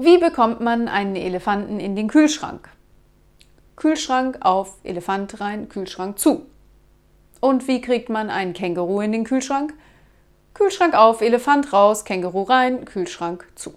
Wie bekommt man einen Elefanten in den Kühlschrank? Kühlschrank auf, Elefant rein, Kühlschrank zu. Und wie kriegt man einen Känguru in den Kühlschrank? Kühlschrank auf, Elefant raus, Känguru rein, Kühlschrank zu.